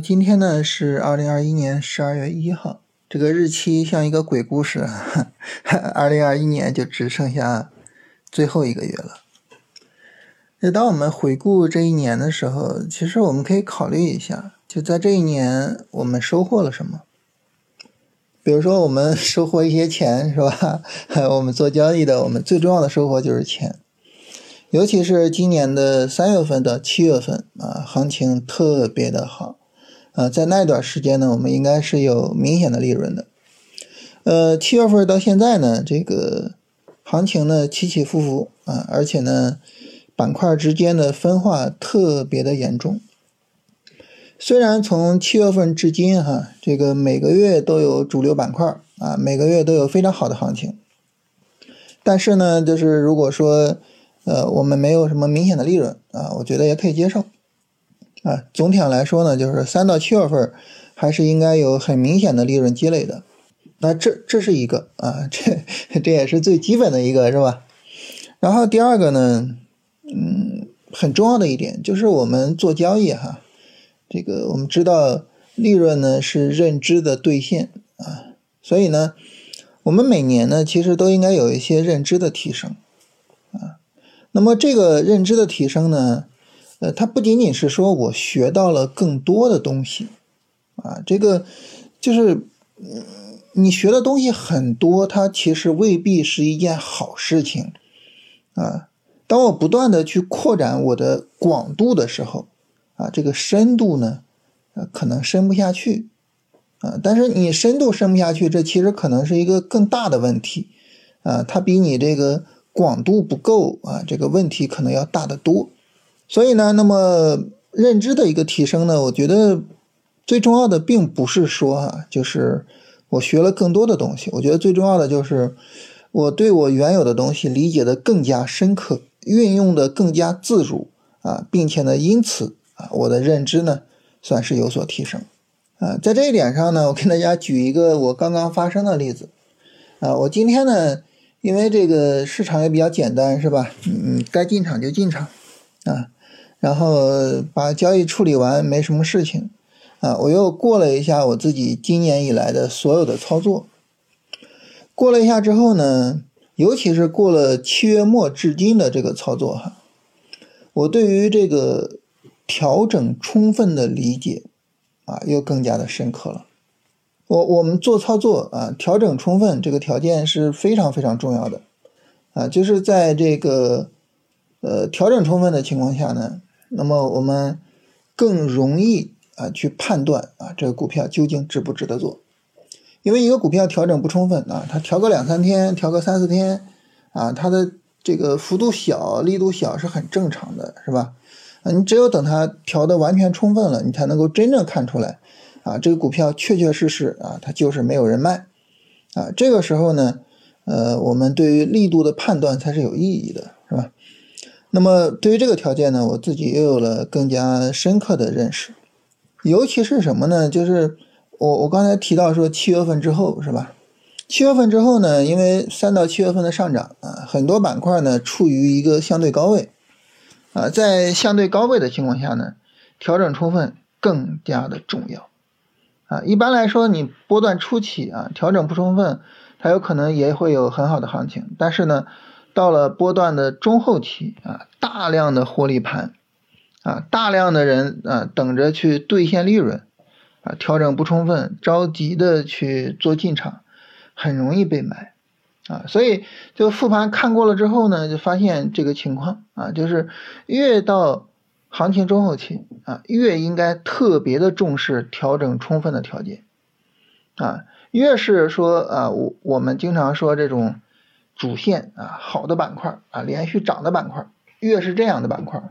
今天呢是二零二一年十二月一号，这个日期像一个鬼故事，二零二一年就只剩下最后一个月了。那当我们回顾这一年的时候，其实我们可以考虑一下，就在这一年我们收获了什么？比如说，我们收获一些钱，是吧？我们做交易的，我们最重要的收获就是钱。尤其是今年的三月份到七月份啊，行情特别的好，啊，在那段时间呢，我们应该是有明显的利润的。呃，七月份到现在呢，这个行情呢起起伏伏啊，而且呢，板块之间的分化特别的严重。虽然从七月份至今哈，这个每个月都有主流板块啊，每个月都有非常好的行情，但是呢，就是如果说。呃，我们没有什么明显的利润啊，我觉得也可以接受啊。总体上来说呢，就是三到七月份还是应该有很明显的利润积累的。那这这是一个啊，这这也是最基本的一个，是吧？然后第二个呢，嗯，很重要的一点就是我们做交易哈，这个我们知道利润呢是认知的兑现啊，所以呢，我们每年呢其实都应该有一些认知的提升啊。那么这个认知的提升呢，呃，它不仅仅是说我学到了更多的东西，啊，这个就是，你学的东西很多，它其实未必是一件好事情，啊，当我不断的去扩展我的广度的时候，啊，这个深度呢，呃，可能深不下去，啊，但是你深度深不下去，这其实可能是一个更大的问题，啊，它比你这个。广度不够啊，这个问题可能要大得多。所以呢，那么认知的一个提升呢，我觉得最重要的并不是说啊，就是我学了更多的东西。我觉得最重要的就是我对我原有的东西理解的更加深刻，运用的更加自如啊，并且呢，因此啊，我的认知呢算是有所提升啊。在这一点上呢，我跟大家举一个我刚刚发生的例子啊，我今天呢。因为这个市场也比较简单，是吧？嗯，该进场就进场，啊，然后把交易处理完，没什么事情，啊，我又过了一下我自己今年以来的所有的操作，过了一下之后呢，尤其是过了七月末至今的这个操作哈，我对于这个调整充分的理解，啊，又更加的深刻了。我我们做操作啊，调整充分这个条件是非常非常重要的，啊，就是在这个呃调整充分的情况下呢，那么我们更容易啊去判断啊这个股票究竟值不值得做，因为一个股票调整不充分啊，它调个两三天，调个三四天啊，它的这个幅度小，力度小是很正常的，是吧？啊，你只有等它调的完全充分了，你才能够真正看出来。啊，这个股票确确实实啊，它就是没有人卖，啊，这个时候呢，呃，我们对于力度的判断才是有意义的，那么对于这个条件呢，我自己又有了更加深刻的认识，尤其是什么呢？就是我我刚才提到说七月份之后，是吧？七月份之后呢，因为三到七月份的上涨啊，很多板块呢处于一个相对高位，啊，在相对高位的情况下呢，调整充分更加的重要。啊，一般来说，你波段初期啊，调整不充分，它有可能也会有很好的行情。但是呢，到了波段的中后期啊，大量的获利盘，啊，大量的人啊等着去兑现利润，啊，调整不充分，着急的去做进场，很容易被买，啊，所以就复盘看过了之后呢，就发现这个情况啊，就是越到。行情中后期啊，越应该特别的重视调整充分的条件啊，越是说啊，我我们经常说这种主线啊好的板块啊，连续涨的板块，越是这样的板块，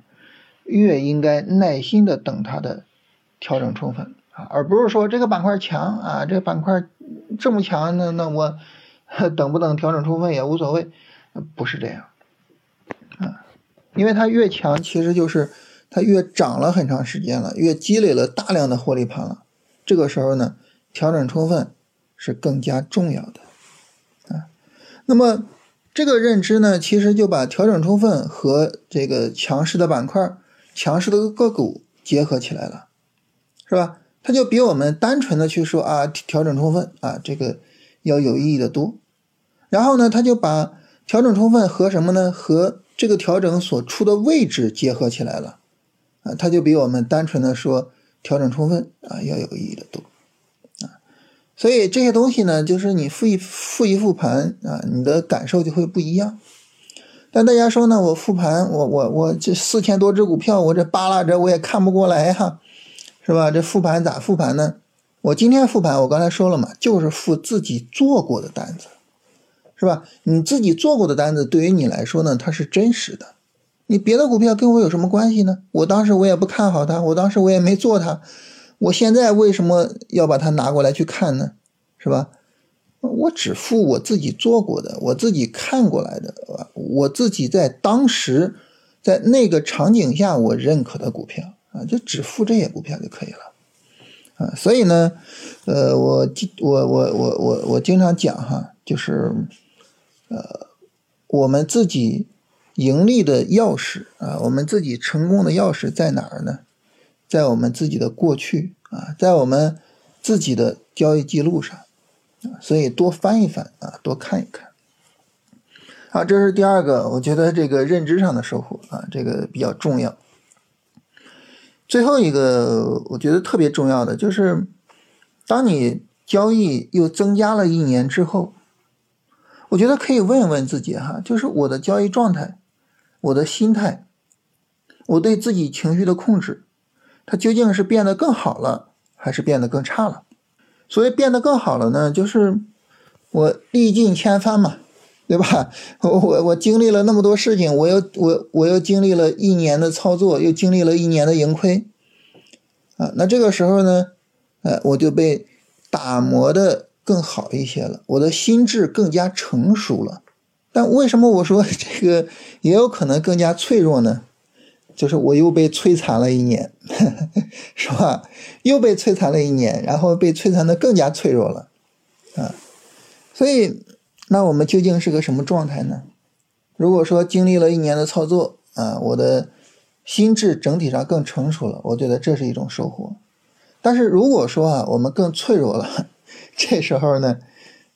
越应该耐心的等它的调整充分啊，而不是说这个板块强啊，这个板块这么强，那那我 等不等调整充分也无所谓，不是这样啊，因为它越强，其实就是。它越涨了很长时间了，越积累了大量的获利盘了，这个时候呢，调整充分是更加重要的啊。那么这个认知呢，其实就把调整充分和这个强势的板块、强势的个股结合起来了，是吧？它就比我们单纯的去说啊调整充分啊这个要有意义的多。然后呢，他就把调整充分和什么呢？和这个调整所处的位置结合起来了啊，它就比我们单纯的说调整充分啊要有意义的多。所以这些东西呢，就是你复一复一复盘啊，你的感受就会不一样。但大家说呢，我复盘，我我我这四千多只股票，我这扒拉着我也看不过来哈，是吧？这复盘咋复盘呢？我今天复盘，我刚才说了嘛，就是复自己做过的单子。是吧？你自己做过的单子，对于你来说呢，它是真实的。你别的股票跟我有什么关系呢？我当时我也不看好它，我当时我也没做它。我现在为什么要把它拿过来去看呢？是吧？我只付我自己做过的，我自己看过来的，我自己在当时在那个场景下我认可的股票啊，就只付这些股票就可以了啊。所以呢，呃，我我我我我我经常讲哈，就是。呃，我们自己盈利的钥匙啊，我们自己成功的钥匙在哪儿呢？在我们自己的过去啊，在我们自己的交易记录上啊，所以多翻一翻啊，多看一看。好，这是第二个，我觉得这个认知上的收获啊，这个比较重要。最后一个，我觉得特别重要的就是，当你交易又增加了一年之后。我觉得可以问一问自己哈，就是我的交易状态，我的心态，我对自己情绪的控制，它究竟是变得更好了，还是变得更差了？所谓变得更好了呢，就是我历尽千帆嘛，对吧？我我我经历了那么多事情，我又我我又经历了一年的操作，又经历了一年的盈亏，啊，那这个时候呢，呃，我就被打磨的。更好一些了，我的心智更加成熟了，但为什么我说这个也有可能更加脆弱呢？就是我又被摧残了一年，是吧？又被摧残了一年，然后被摧残的更加脆弱了，啊，所以那我们究竟是个什么状态呢？如果说经历了一年的操作啊，我的心智整体上更成熟了，我觉得这是一种收获。但是如果说啊，我们更脆弱了。这时候呢，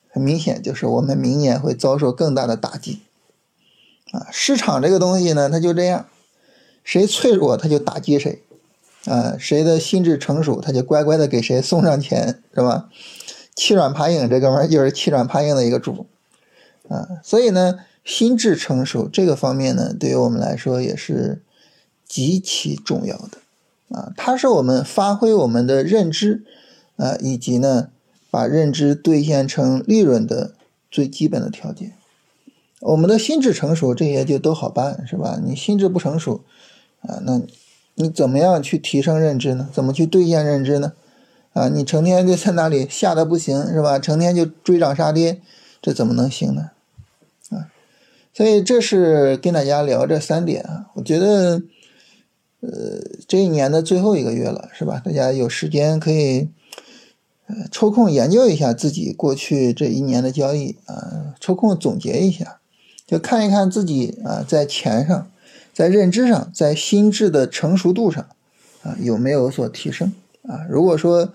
很明显就是我们明年会遭受更大的打击，啊，市场这个东西呢，它就这样，谁脆弱他就打击谁，啊，谁的心智成熟他就乖乖的给谁送上钱，是吧？欺软怕硬，这哥们儿就是欺软怕硬的一个主，啊，所以呢，心智成熟这个方面呢，对于我们来说也是极其重要的，啊，它是我们发挥我们的认知，啊，以及呢。把认知兑现成利润的最基本的条件，我们的心智成熟，这些就都好办，是吧？你心智不成熟，啊，那你怎么样去提升认知呢？怎么去兑现认知呢？啊，你成天就在那里吓得不行，是吧？成天就追涨杀跌，这怎么能行呢？啊，所以这是跟大家聊这三点啊，我觉得，呃，这一年的最后一个月了，是吧？大家有时间可以。呃抽空研究一下自己过去这一年的交易啊，抽空总结一下，就看一看自己啊在钱上、在认知上、在心智的成熟度上啊有没有所提升啊？如果说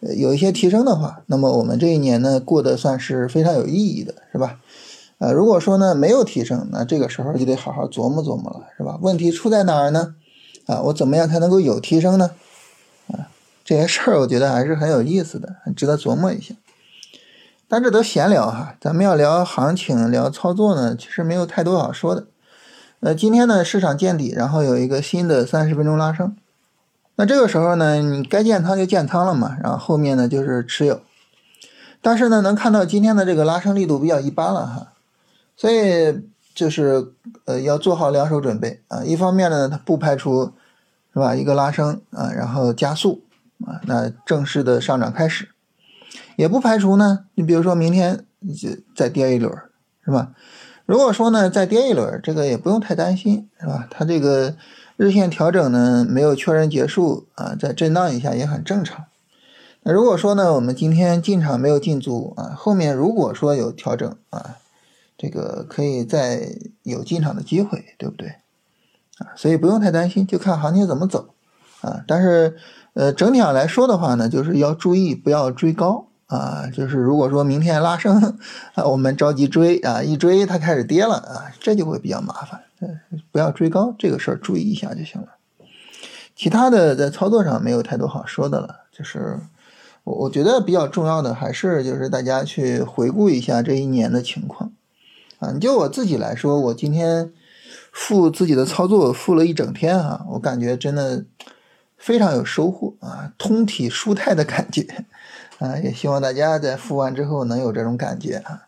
有一些提升的话，那么我们这一年呢过得算是非常有意义的，是吧？啊，如果说呢没有提升，那这个时候就得好好琢磨琢磨了，是吧？问题出在哪儿呢？啊，我怎么样才能够有提升呢？啊这些事儿我觉得还是很有意思的，很值得琢磨一下。但这都闲聊哈，咱们要聊行情、聊操作呢，其实没有太多好说的。那今天呢，市场见底，然后有一个新的三十分钟拉升。那这个时候呢，你该建仓就建仓了嘛，然后后面呢就是持有。但是呢，能看到今天的这个拉升力度比较一般了哈，所以就是呃要做好两手准备啊。一方面呢，它不排除是吧一个拉升啊，然后加速。啊，那正式的上涨开始，也不排除呢。你比如说明天就再跌一轮，是吧？如果说呢再跌一轮，这个也不用太担心，是吧？它这个日线调整呢没有确认结束啊，再震荡一下也很正常。那如果说呢我们今天进场没有进足啊，后面如果说有调整啊，这个可以再有进场的机会，对不对？啊，所以不用太担心，就看行情怎么走啊。但是。呃，整体上来说的话呢，就是要注意不要追高啊。就是如果说明天拉升啊，我们着急追啊，一追它开始跌了啊，这就会比较麻烦。不要追高这个事儿注意一下就行了。其他的在操作上没有太多好说的了，就是我我觉得比较重要的还是就是大家去回顾一下这一年的情况啊。就我自己来说，我今天复自己的操作复了一整天啊，我感觉真的。非常有收获啊，通体舒泰的感觉啊，也希望大家在敷完之后能有这种感觉啊。